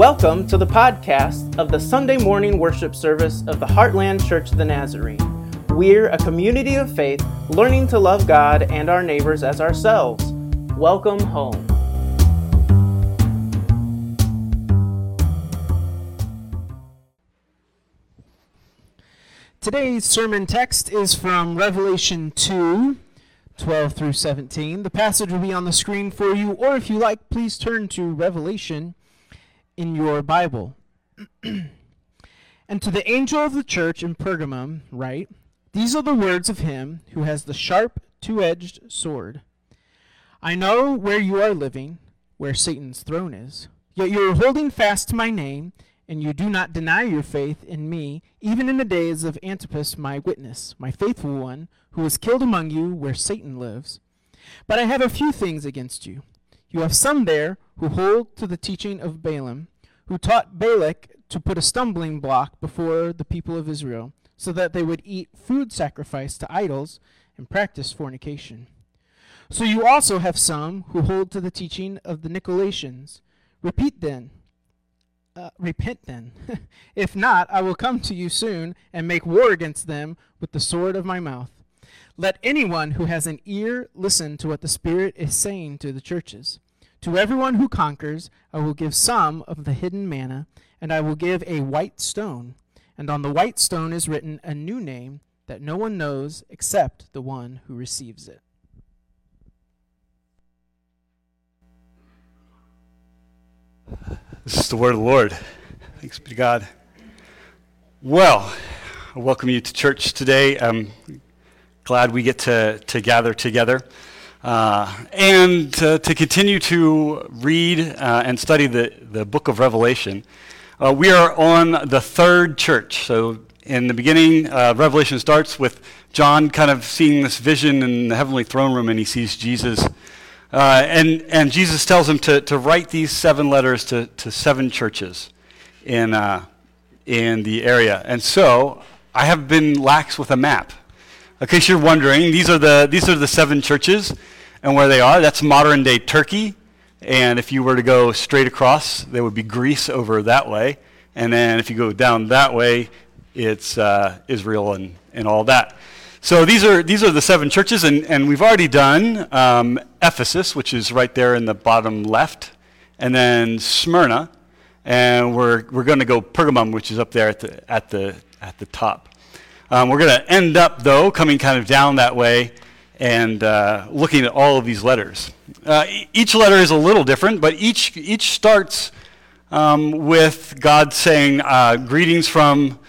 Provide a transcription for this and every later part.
Welcome to the podcast of the Sunday morning worship service of the Heartland Church of the Nazarene. We're a community of faith learning to love God and our neighbors as ourselves. Welcome home. Today's sermon text is from Revelation 2, 12 through 17. The passage will be on the screen for you, or if you like, please turn to Revelation in your Bible. and to the angel of the church in Pergamum, write These are the words of him who has the sharp, two edged sword. I know where you are living, where Satan's throne is, yet you are holding fast to my name and you do not deny your faith in me, even in the days of Antipas my witness, my faithful one, who was killed among you where Satan lives. But I have a few things against you. You have some there who hold to the teaching of Balaam, who taught Balak to put a stumbling block before the people of Israel, so that they would eat food sacrificed to idols and practice fornication. So you also have some who hold to the teaching of the Nicolaitans. Repeat then uh, repent then. if not, I will come to you soon and make war against them with the sword of my mouth. Let anyone who has an ear listen to what the Spirit is saying to the churches. To everyone who conquers, I will give some of the hidden manna, and I will give a white stone. And on the white stone is written a new name that no one knows except the one who receives it. This is the word of the Lord. Thanks be to God. Well, I welcome you to church today. I'm glad we get to, to gather together uh, and uh, to continue to read uh, and study the, the book of Revelation. Uh, we are on the third church. So, in the beginning, uh, Revelation starts with John kind of seeing this vision in the heavenly throne room, and he sees Jesus uh, and, and Jesus tells him to, to write these seven letters to, to seven churches in, uh, in the area. And so I have been lax with a map. In case you're wondering, these are the, these are the seven churches and where they are. That's modern day Turkey. And if you were to go straight across, there would be Greece over that way. And then if you go down that way, it's uh, Israel and, and all that. So these are, these are the seven churches, and, and we've already done um, Ephesus, which is right there in the bottom left, and then Smyrna, and we're, we're going to go Pergamum, which is up there at the, at the, at the top. Um, we're going to end up, though, coming kind of down that way and uh, looking at all of these letters. Uh, each letter is a little different, but each, each starts um, with God saying, uh, Greetings from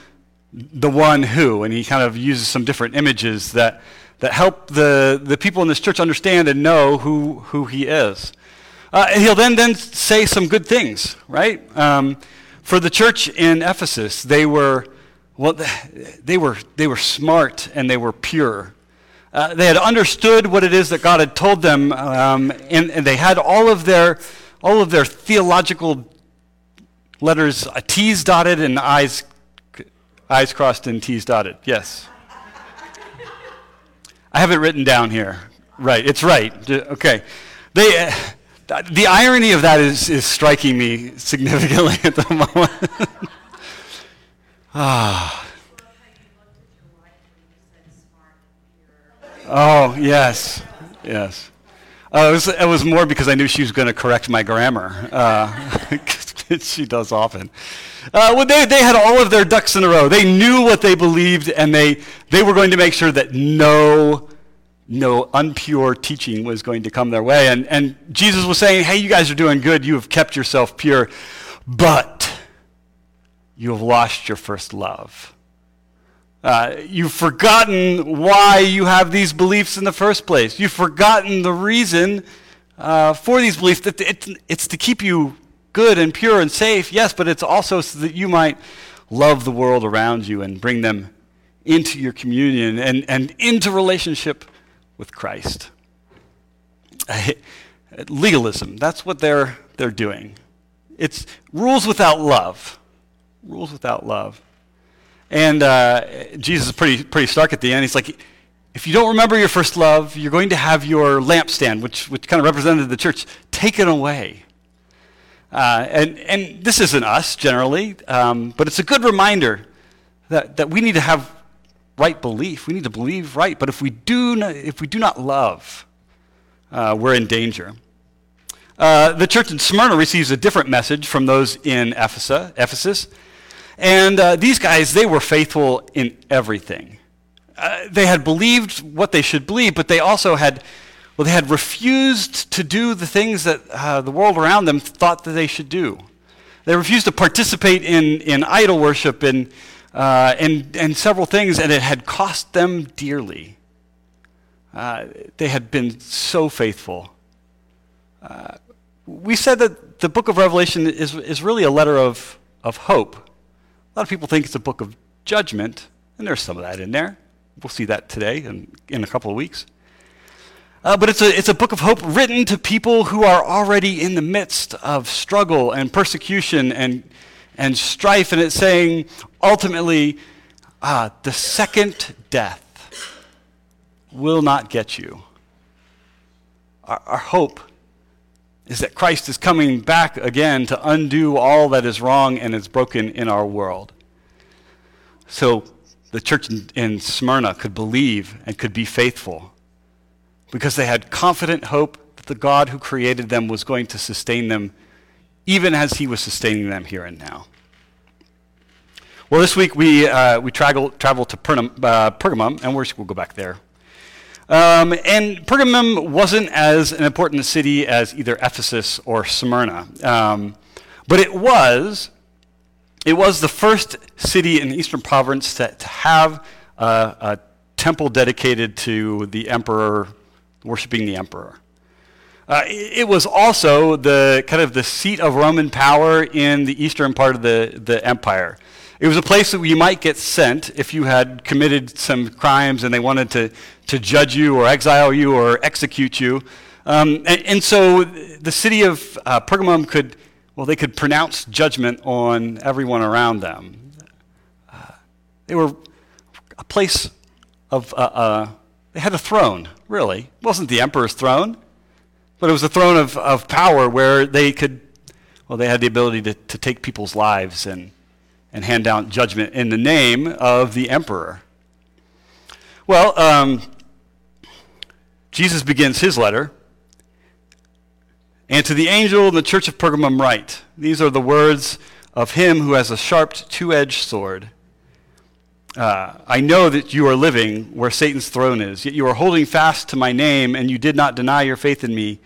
the one who, and he kind of uses some different images that, that help the, the people in this church understand and know who, who he is. Uh, he'll then, then say some good things, right? Um, for the church in Ephesus, they were, well, they were, they were smart and they were pure. Uh, they had understood what it is that God had told them, um, and, and, they had all of their, all of their theological letters uh, T's dotted and I's I's crossed and T's dotted. Yes. I have it written down here. Right, it's right. Okay. They, uh, the irony of that is, is striking me significantly at the moment. Ah. Oh, yes. Yes. Uh, it, was, it was more because I knew she was going to correct my grammar. Uh, she does often. Uh, well, they, they had all of their ducks in a row. They knew what they believed, and they, they were going to make sure that no, no unpure teaching was going to come their way. And, and Jesus was saying, hey, you guys are doing good. You have kept yourself pure, but you have lost your first love. Uh, you've forgotten why you have these beliefs in the first place. You've forgotten the reason uh, for these beliefs. That it, it's to keep you good and pure and safe, yes, but it's also so that you might love the world around you and bring them into your communion and, and into relationship with Christ. Legalism, that's what they're, they're doing. It's rules without love. Rules without love. And uh, Jesus is pretty, pretty stark at the end. He's like, if you don't remember your first love, you're going to have your lampstand, which, which kind of represented the church, taken away. Uh, and, and this isn't us generally, um, but it's a good reminder that, that we need to have right belief. We need to believe right. But if we do not, if we do not love, uh, we're in danger. Uh, the church in Smyrna receives a different message from those in Ephesus. Ephesus. And uh, these guys, they were faithful in everything. Uh, they had believed what they should believe, but they also had, well, they had refused to do the things that uh, the world around them thought that they should do. They refused to participate in, in idol worship and, uh, and, and several things, and it had cost them dearly. Uh, they had been so faithful. Uh, we said that the book of Revelation is, is really a letter of, of hope. A lot of people think it's a book of judgment, and there's some of that in there. We'll see that today and in a couple of weeks. Uh, but it's a, it's a book of hope written to people who are already in the midst of struggle and persecution and, and strife. And it's saying, ultimately, uh, the second death will not get you. Our, our hope is that Christ is coming back again to undo all that is wrong and is broken in our world. So the church in, in, Smyrna could believe and could be faithful because they had confident hope that the God who created them was going to sustain them even as he was sustaining them here and now. Well, this week we, uh, we travel, travel to Pergam, uh, Pergamum, and we'll go back there um, and Pergamum wasn't as an important city as either Ephesus or Smyrna. Um, but it was, it was the first city in the Eastern Province to, to have a, a temple dedicated to the emperor, worshiping the emperor. Uh, it was also the kind of the seat of Roman power in the eastern part of the, the empire. It was a place that you might get sent if you had committed some crimes and they wanted to, to judge you or exile you or execute you. Um, and, and, so the city of uh, Pergamum could, well, they could pronounce judgment on everyone around them. Uh, they were a place of, uh, uh they had a throne, really. It wasn't the emperor's throne, but it was a throne of, of power where they could, well, they had the ability to, to take people's lives and and hand down judgment in the name of the emperor. Well, um, Jesus begins his letter. And to the angel in the church of Pergamum, write These are the words of him who has a sharp two edged sword. Uh, I know that you are living where Satan's throne is, yet you are holding fast to my name, and you did not deny your faith in me,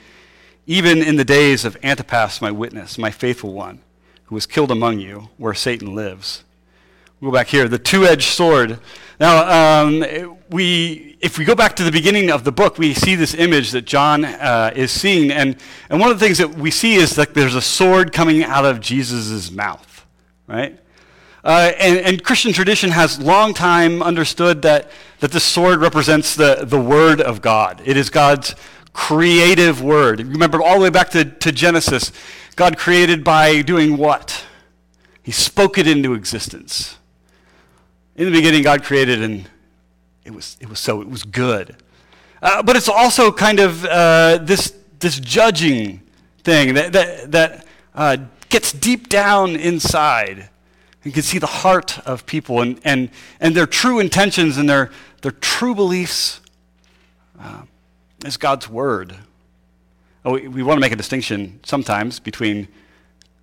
even in the days of Antipas, my witness, my faithful one who was killed among you, where Satan lives. We'll go back here, the two-edged sword. Now, um, we, if we go back to the beginning of the book, we see this image that John uh, is seeing, and, and one of the things that we see is that there's a sword coming out of Jesus' mouth, right? Uh, and, and, Christian tradition has long time understood that, that the sword represents the, the Word of God. It is God's creative Word. Remember all the way back to, to Genesis. God created by doing what? He spoke it into existence. In the beginning, God created, and it was, it was so, it was good. Uh, but it's also kind of uh, this, this judging thing that, that, that uh, gets deep down inside. You can see the heart of people and, and, and their true intentions and their, their true beliefs uh, is God's Word. Oh, we, we want to make a distinction sometimes between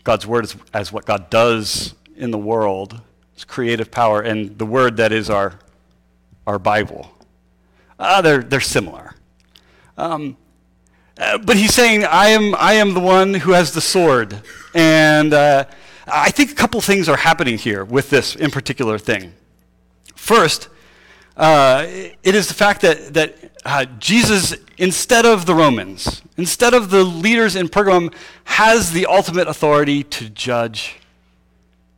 God's word as, as what God does in the world, His creative power, and the word that is our, our Bible. Uh, they're, they're similar. Um, uh, but he's saying, I am, I am the one who has the sword. And uh, I think a couple things are happening here with this in particular thing. First, uh, it is the fact that, that uh, Jesus, instead of the Romans, instead of the leaders in Pergamum, has the ultimate authority to judge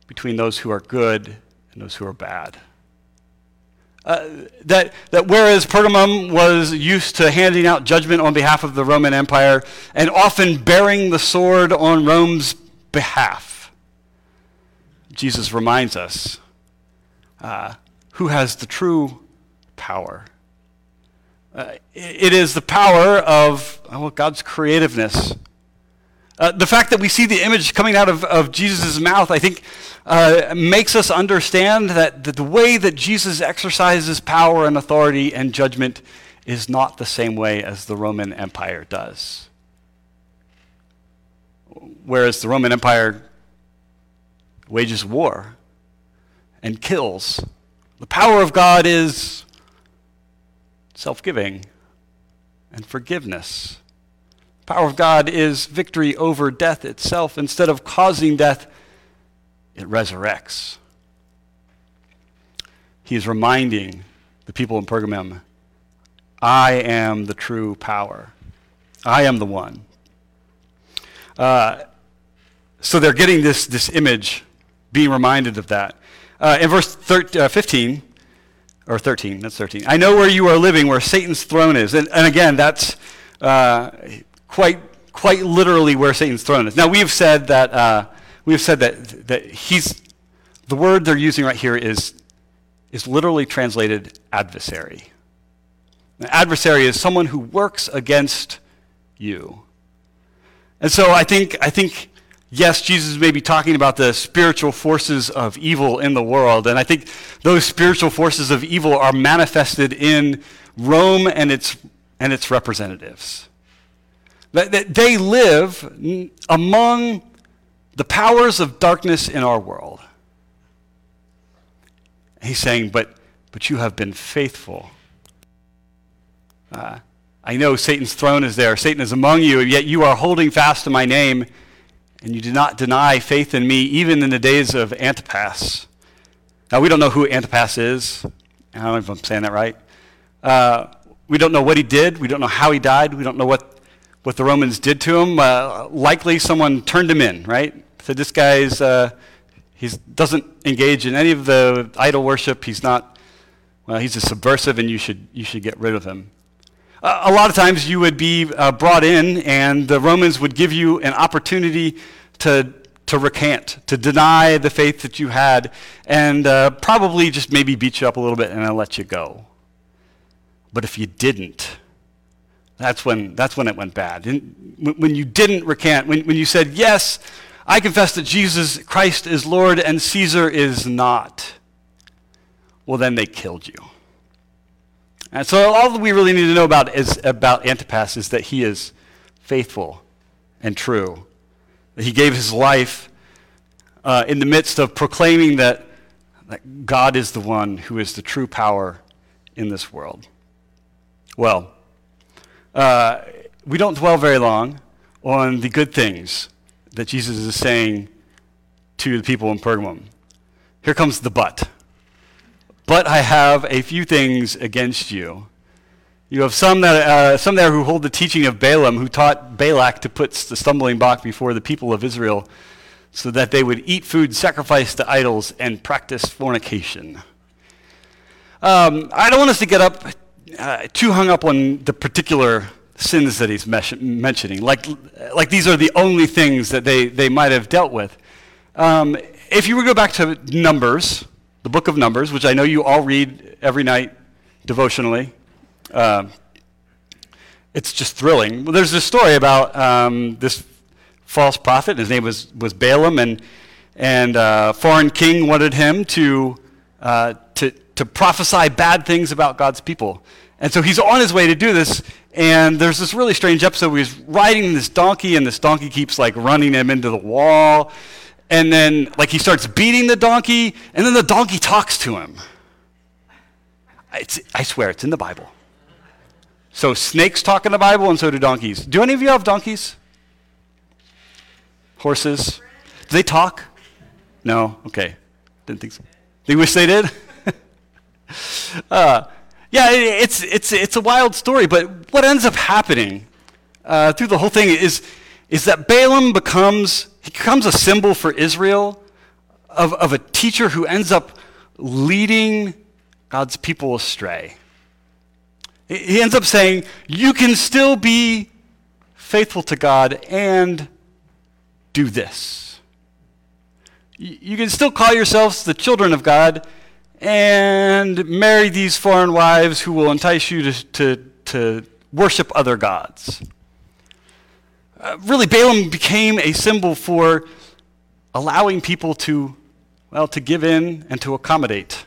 between those who are good and those who are bad. Uh, that, that whereas Pergamum was used to handing out judgment on behalf of the Roman Empire and often bearing the sword on Rome's behalf, Jesus reminds us uh, who has the true power. Uh, it is the power of well, God's creativeness. Uh, the fact that we see the image coming out of, of Jesus' mouth, I think, uh, makes us understand that, that the way that Jesus exercises power and authority and judgment is not the same way as the Roman Empire does. Whereas the Roman Empire wages war and kills, the power of God is self giving and forgiveness. The power of God is victory over death itself. Instead of causing death, it resurrects. He is reminding the people in Pergamum I am the true power. I am the one. Uh, so they're getting this, this image, being reminded of that. Uh, in verse thir- uh, 15, or 13, that's 13. I know where you are living, where Satan's throne is. And, and again, that's uh, quite, quite literally where Satan's throne is. Now, we have said that, uh, we have said that, that he's, the word they're using right here is, is literally translated adversary. An adversary is someone who works against you. And so I think, I think yes, Jesus may be talking about the spiritual forces of evil in the world. And I think those spiritual forces of evil are manifested in Rome and its, and its representatives. That, that they live among the powers of darkness in our world. He's saying, but, but you have been faithful. Uh, I know Satan's throne is there. Satan is among you, yet you are holding fast to my name and you did not deny faith in me even in the days of Antipas. Now, we don't know who Antipas is. I don't know if I'm saying that right. Uh, we don't know what he did. We don't know how he died. We don't know what, what the Romans did to him. Uh, likely someone turned him in, right? Said, this guy's, uh, he doesn't engage in any of the idol worship. He's not, well, he's a subversive and you should, you should get rid of him a lot of times you would be uh, brought in, and the Romans would give you an opportunity to, to recant, to deny the faith that you had, and uh, probably just maybe beat you up a little bit and let you go. But if you didn't, that's when, that's when it went bad. And when you didn't recant, when, when you said, Yes, I confess that Jesus Christ is Lord and Caesar is not, well, then they killed you. And so all that we really need to know about is about Antipas is that he is faithful and true. He gave his life uh, in the midst of proclaiming that, that God is the one who is the true power in this world. Well, uh, we don't dwell very long on the good things that Jesus is saying to the people in Pergamum. Here comes the but. But I have a few things against you. You have some, that, uh, some there who hold the teaching of Balaam, who taught Balak to put the stumbling block before the people of Israel so that they would eat food sacrificed to idols and practice fornication. Um, I don't want us to get up uh, too hung up on the particular sins that he's mentioning, like, like these are the only things that they, they might have dealt with. Um, if you were to go back to Numbers, the book of Numbers, which I know you all read every night devotionally. Uh, it's just thrilling. Well, there's this story about um, this false prophet. His name was, was Balaam, and, and uh, foreign king wanted him to, uh, to, to prophesy bad things about God's people. And so he's on his way to do this, and there's this really strange episode where he's riding this donkey, and this donkey keeps like running him into the wall and then like he starts beating the donkey and then the donkey talks to him. It's, i swear it's in the bible. So snakes talk in the bible and so do donkeys. Do any of you have donkeys? Horses? Do they talk? No? Okay. Didn't think so. You wish they did? Uh, yeah it's, it's, it's a wild story but what ends up happening uh, through the whole thing is, is that balaam becomes he becomes a symbol for Israel of, of a teacher who ends up leading God's people astray. He ends up saying, You can still be faithful to God and do this. You can still call yourselves the children of God and marry these foreign wives who will entice you to, to, to worship other gods. Uh, really, Balaam became a symbol for allowing people to, well, to give in and to accommodate.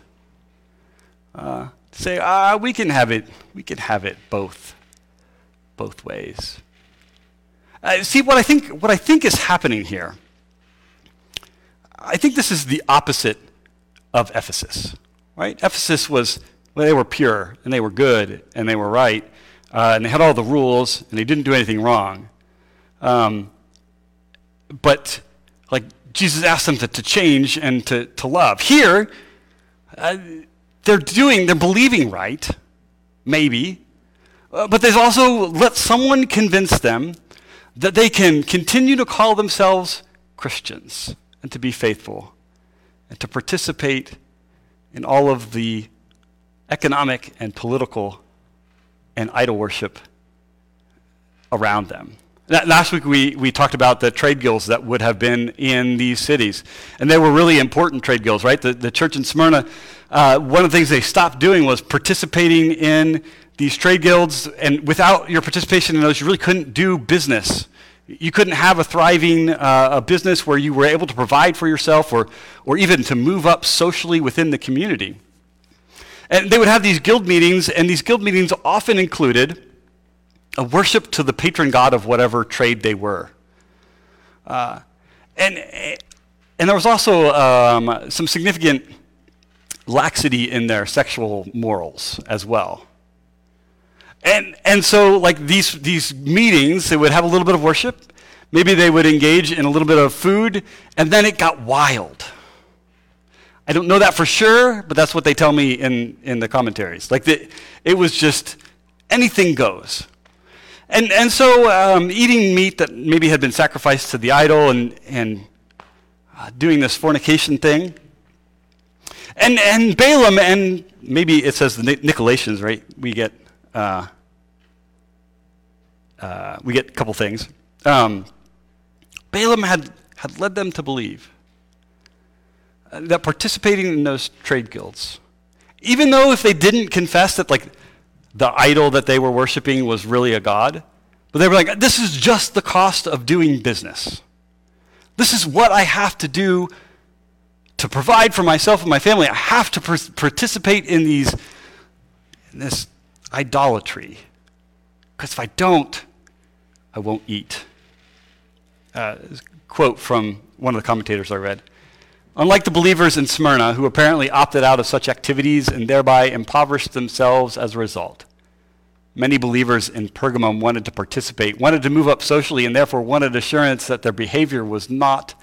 Uh, say, ah, we can have it, we can have it both, both ways. Uh, see, what I, think, what I think is happening here, I think this is the opposite of Ephesus, right? Ephesus was, well, they were pure, and they were good, and they were right, uh, and they had all the rules, and they didn't do anything wrong. Um, but, like, Jesus asked them to, to change and to, to love. Here, uh, they're doing, they're believing right, maybe, uh, but there's also let someone convince them that they can continue to call themselves Christians and to be faithful and to participate in all of the economic and political and idol worship around them. Last week we, we talked about the trade guilds that would have been in these cities. And they were really important trade guilds, right? The, the church in Smyrna, uh, one of the things they stopped doing was participating in these trade guilds. And without your participation in those, you really couldn't do business. You couldn't have a thriving uh, a business where you were able to provide for yourself or, or even to move up socially within the community. And they would have these guild meetings, and these guild meetings often included a worship to the patron god of whatever trade they were. Uh, and, and there was also um, some significant laxity in their sexual morals as well. And, and so, like these, these meetings, they would have a little bit of worship. Maybe they would engage in a little bit of food, and then it got wild. I don't know that for sure, but that's what they tell me in, in the commentaries. Like, the, it was just anything goes. And, and so um, eating meat that maybe had been sacrificed to the idol and, and uh, doing this fornication thing. And, and Balaam, and maybe it says the Nicolaitans, right? We get, uh, uh, we get a couple things. Um, Balaam had, had led them to believe uh, that participating in those trade guilds, even though if they didn't confess that, like, the idol that they were worshiping was really a god. But they were like, this is just the cost of doing business. This is what I have to do to provide for myself and my family. I have to participate in these in this idolatry. Because if I don't, I won't eat. Uh, quote from one of the commentators I read. Unlike the believers in Smyrna, who apparently opted out of such activities and thereby impoverished themselves as a result, many believers in Pergamum wanted to participate, wanted to move up socially, and therefore wanted assurance that their behavior was not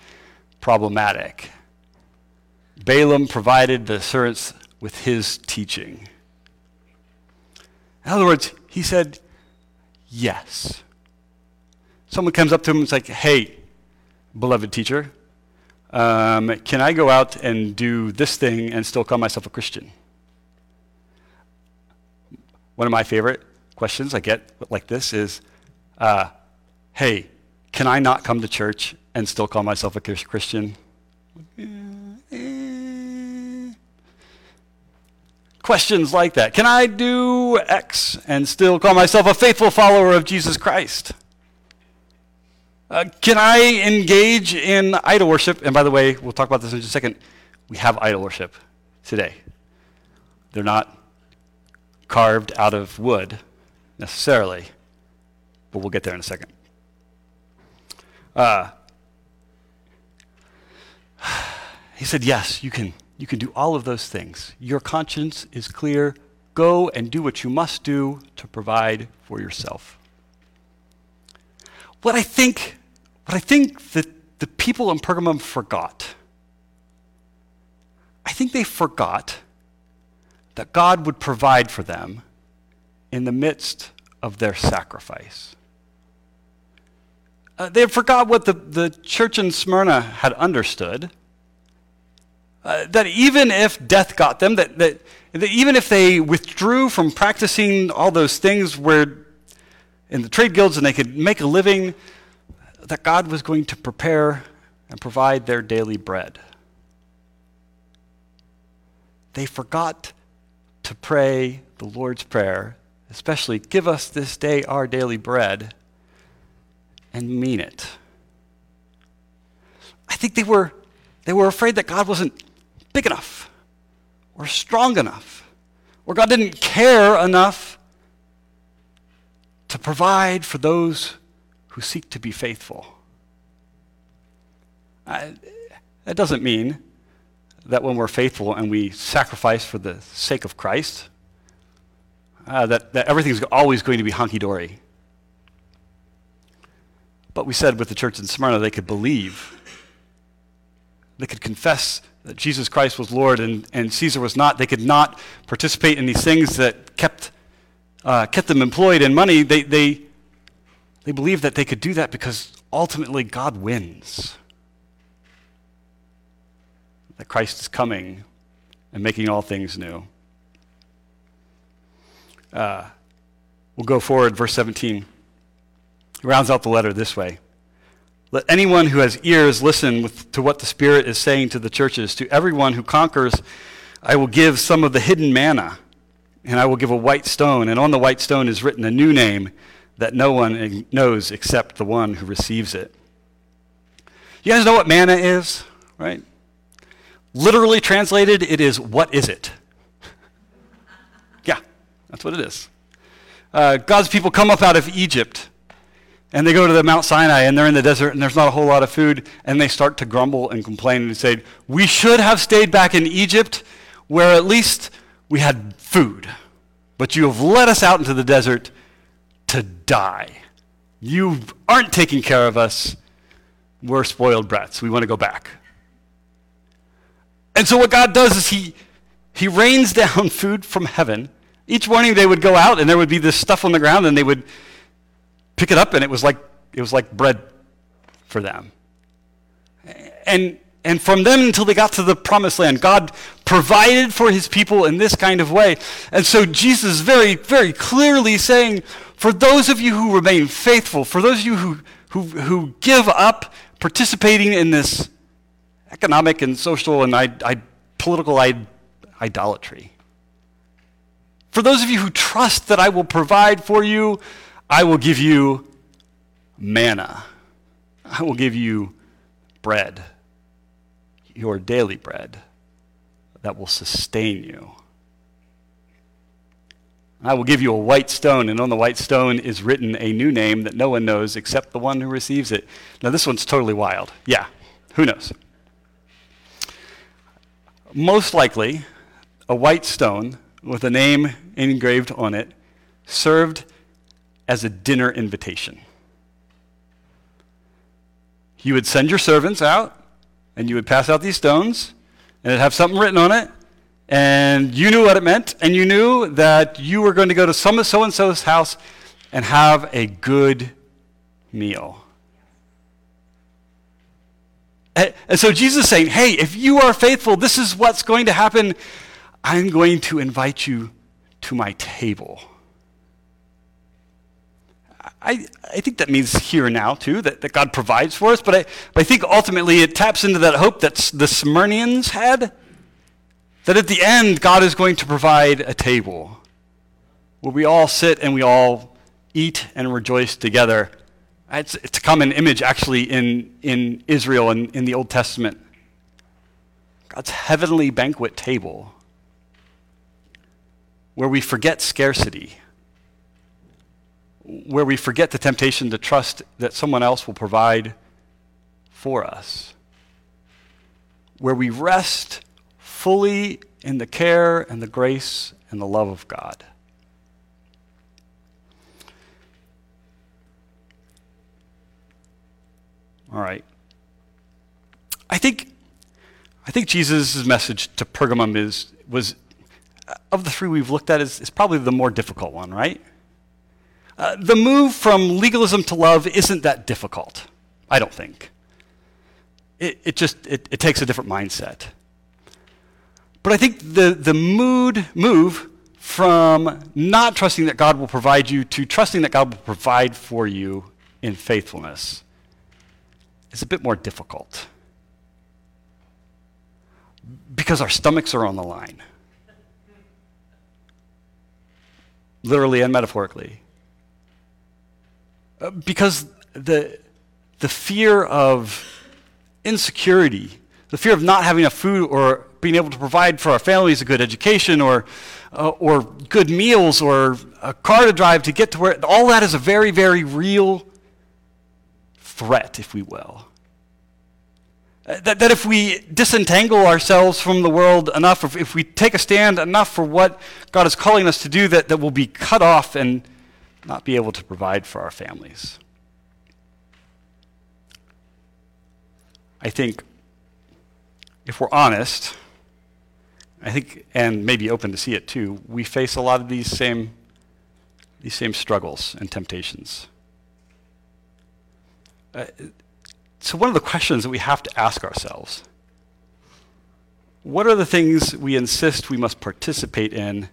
problematic. Balaam provided the assurance with his teaching. In other words, he said, Yes. Someone comes up to him and is like, Hey, beloved teacher, um, can I go out and do this thing and still call myself a Christian? One of my favorite questions I get like this is, uh, hey, can I not come to church and still call myself a Christian? Questions like that. Can I do X and still call myself a faithful follower of Jesus Christ? Uh, can I engage in idol worship? And by the way, we'll talk about this in just a second. We have idol worship today. They're not carved out of wood necessarily, but we'll get there in a second. Uh, he said, Yes, you can, you can do all of those things. Your conscience is clear. Go and do what you must do to provide for yourself. What I think, what I think that the people in Pergamum forgot, I think they forgot that God would provide for them in the midst of their sacrifice. Uh, they forgot what the, the church in Smyrna had understood. Uh, that even if death got them, that, that, that even if they withdrew from practicing all those things where in the trade guilds and they could make a living, that God was going to prepare and provide their daily bread. They forgot to pray the Lord's Prayer, especially, give us this day our daily bread, and mean it. I think they were, they were afraid that God wasn't big enough or strong enough or God didn't care enough to provide for those who seek to be faithful. I, that doesn't mean that when we're faithful and we sacrifice for the sake of Christ, uh, that, that everything's always going to be hunky dory. But we said with the church in Smyrna, they could believe, they could confess that Jesus Christ was Lord and, and Caesar was not. They could not participate in these things that kept, uh, kept them employed in money. They, they, they believed that they could do that because ultimately God wins that Christ is coming and making all things new. Uh, we'll go forward, verse 17. He rounds out the letter this way Let anyone who has ears listen with, to what the Spirit is saying to the churches. To everyone who conquers, I will give some of the hidden manna, and I will give a white stone, and on the white stone is written a new name that no one knows except the one who receives it. You guys know what manna is, right? Literally translated, it is, what is it? yeah, that's what it is. Uh, God's people come up out of Egypt and they go to the Mount Sinai and they're in the desert and there's not a whole lot of food and they start to grumble and complain and say, We should have stayed back in Egypt where at least we had food, but you have led us out into the desert to die. You aren't taking care of us. We're spoiled brats. We want to go back. And so what God does is he, he rains down food from heaven. Each morning they would go out and there would be this stuff on the ground and they would pick it up and it was like, it was like bread for them. And, and from them until they got to the promised land, God provided for his people in this kind of way. And so Jesus is very, very clearly saying, for those of you who remain faithful, for those of you who, who, who give up participating in this economic and social and I, I, political I, idolatry. For those of you who trust that I will provide for you, I will give you manna. I will give you bread, your daily bread that will sustain you. I will give you a white stone, and on the white stone is written a new name that no one knows except the one who receives it. Now, this one's totally wild. Yeah, who knows? most likely a white stone with a name engraved on it served as a dinner invitation. You would send your servants out and you would pass out these stones and it'd have something written on it and you knew what it meant and you knew that you were going to go to some so and so's house and have a good meal. And so Jesus is saying, hey, if you are faithful, this is what's going to happen. I'm going to invite you to my table. I, I think that means here and now, too, that, that God provides for us. But I, but I think ultimately it taps into that hope that the Smyrnians had that at the end, God is going to provide a table where we all sit and we all eat and rejoice together it's, it's a common image, actually, in, in Israel and in the Old Testament. God's heavenly banquet table where we forget scarcity, where we forget the temptation to trust that someone else will provide for us, where we rest fully in the care and the grace and the love of God. All right. I think, I think Jesus' message to Pergamum is, was, of the three we've looked at, is, is probably the more difficult one, right? Uh, the move from legalism to love isn't that difficult, I don't think. It, it just it, it takes a different mindset. But I think the, the mood move from not trusting that God will provide you to trusting that God will provide for you in faithfulness is a bit more difficult because our stomachs are on the line, literally and metaphorically. Because the, the fear of insecurity, the fear of not having enough food or being able to provide for our families a good education or, uh, or good meals or a car to drive to get to where, all that is a very, very real threat, if we will. That, that if we disentangle ourselves from the world enough, if, if we take a stand enough for what God is calling us to do, that, that we'll be cut off and not be able to provide for our families. I think if we're honest, I think, and maybe open to see it too, we face a lot of these same, these same struggles and temptations. Uh, so, one of the questions that we have to ask ourselves what are the things we insist we must participate in,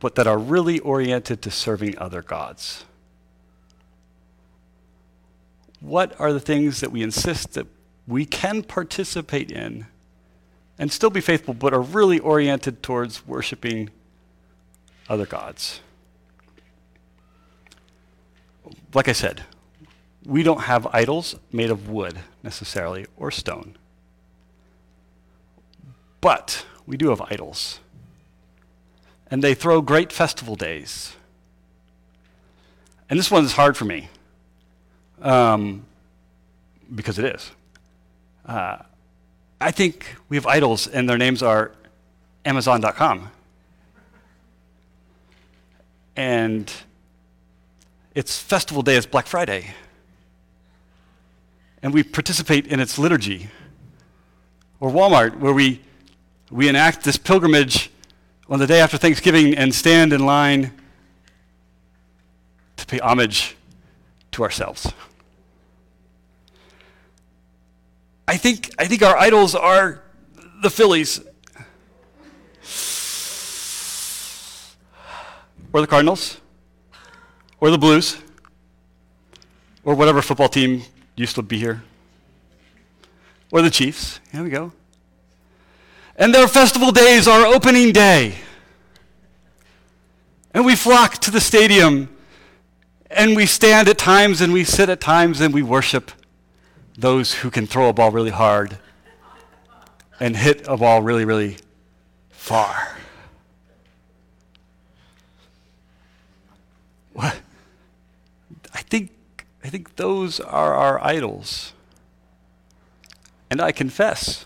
but that are really oriented to serving other gods? What are the things that we insist that we can participate in and still be faithful, but are really oriented towards worshiping other gods? Like I said, we don't have idols made of wood necessarily or stone. But we do have idols. And they throw great festival days. And this one is hard for me um, because it is. Uh, I think we have idols, and their names are Amazon.com. And its festival day is Black Friday and we participate in its liturgy. Or Walmart, where we, we enact this pilgrimage on the day after Thanksgiving and stand in line to pay homage to ourselves. I think, I think our idols are the Phillies or the Cardinals or the Blues or whatever football team used to be here. Or the Chiefs. Here we go. And their festival days are opening day. And we flock to the stadium and we stand at times and we sit at times and we worship those who can throw a ball really hard and hit a ball really, really far. What? I think I think those are our idols. And I confess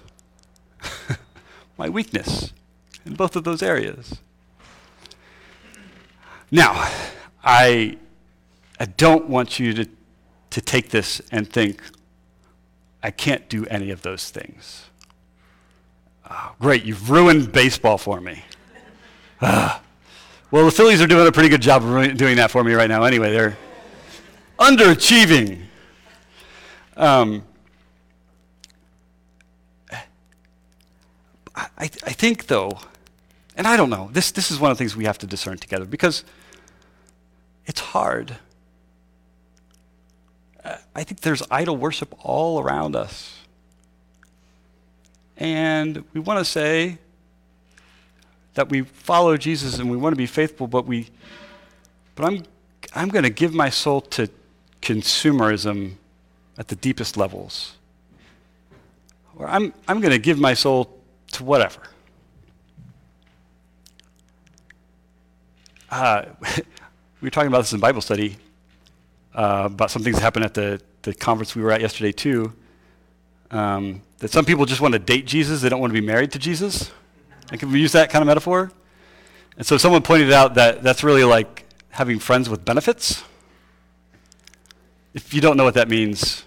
my weakness in both of those areas. Now, I, I don't want you to, to take this and think, I can't do any of those things. Oh, great, you've ruined baseball for me. Uh, well, the Phillies are doing a pretty good job of doing that for me right now anyway. They're, underachieving. Um, I, I think, though, and I don't know, this, this is one of the things we have to discern together because it's hard. Uh, I think there's idol worship all around us. And we want to say that we follow Jesus and we want to be faithful, but we but I'm I'm going to give my soul to consumerism at the deepest levels. Or I'm, I'm going to give my soul to whatever. Uh, we were talking about this in Bible study, uh, about some things that happened at the, the conference we were at yesterday, too. Um, that some people just want to date Jesus, they don't want to be married to Jesus. And can we use that kind of metaphor? And so someone pointed out that that's really like having friends with benefits. If you don't know what that means,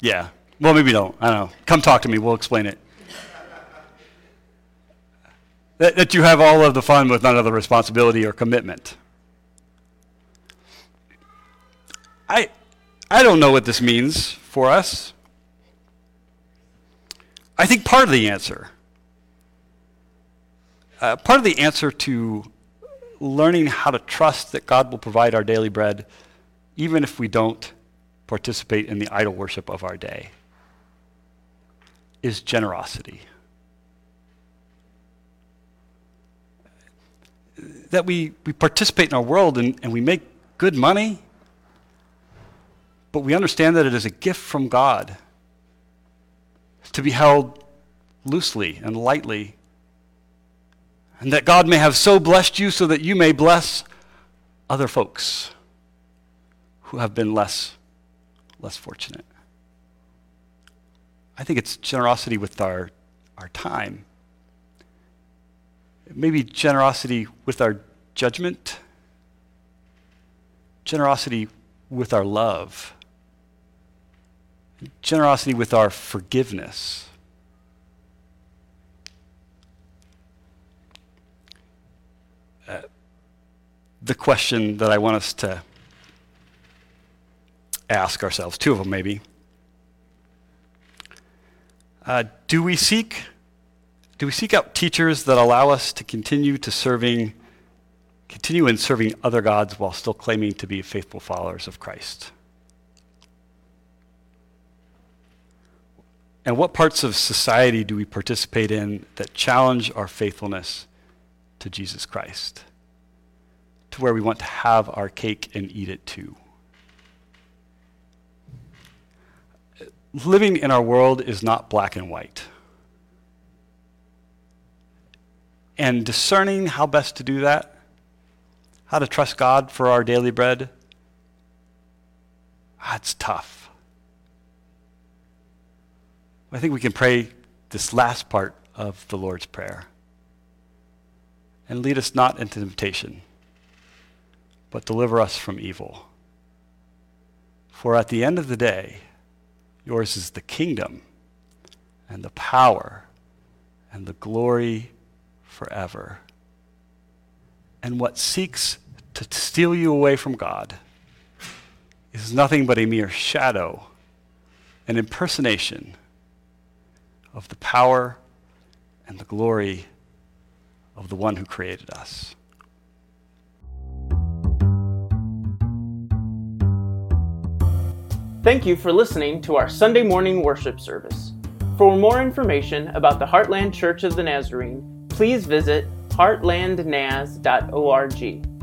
yeah. Well, maybe don't. I don't know. Come talk to me. We'll explain it. That, that you have all of the fun with none of the responsibility or commitment. I, I don't know what this means for us. I think part of the answer, uh, part of the answer to learning how to trust that God will provide our daily bread even if we don't participate in the idol worship of our day, is generosity. That we, we participate in our world and, and we make good money, but we understand that it is a gift from God to be held loosely and lightly. And that God may have so blessed you so that you may bless other folks who have been less, less fortunate. I think it's generosity with our, our time. Maybe generosity with our judgment, generosity with our love, generosity with our forgiveness. Uh, the question that I want us to ask ourselves, two of them maybe. Uh, do we seek do we seek out teachers that allow us to continue to serving continue in serving other gods while still claiming to be faithful followers of Christ? And what parts of society do we participate in that challenge our faithfulness to Jesus Christ? To where we want to have our cake and eat it too. Living in our world is not black and white. And discerning how best to do that, how to trust God for our daily bread, that's tough. I think we can pray this last part of the Lord's Prayer. And lead us not into temptation, but deliver us from evil. For at the end of the day, yours is the kingdom and the power and the glory forever. And what seeks to steal you away from God is nothing but a mere shadow, an impersonation of the power and the glory of the one who created us. Thank you for listening to our Sunday morning worship service. For more information about the Heartland Church of the Nazarene, please visit heartlandnaz.org.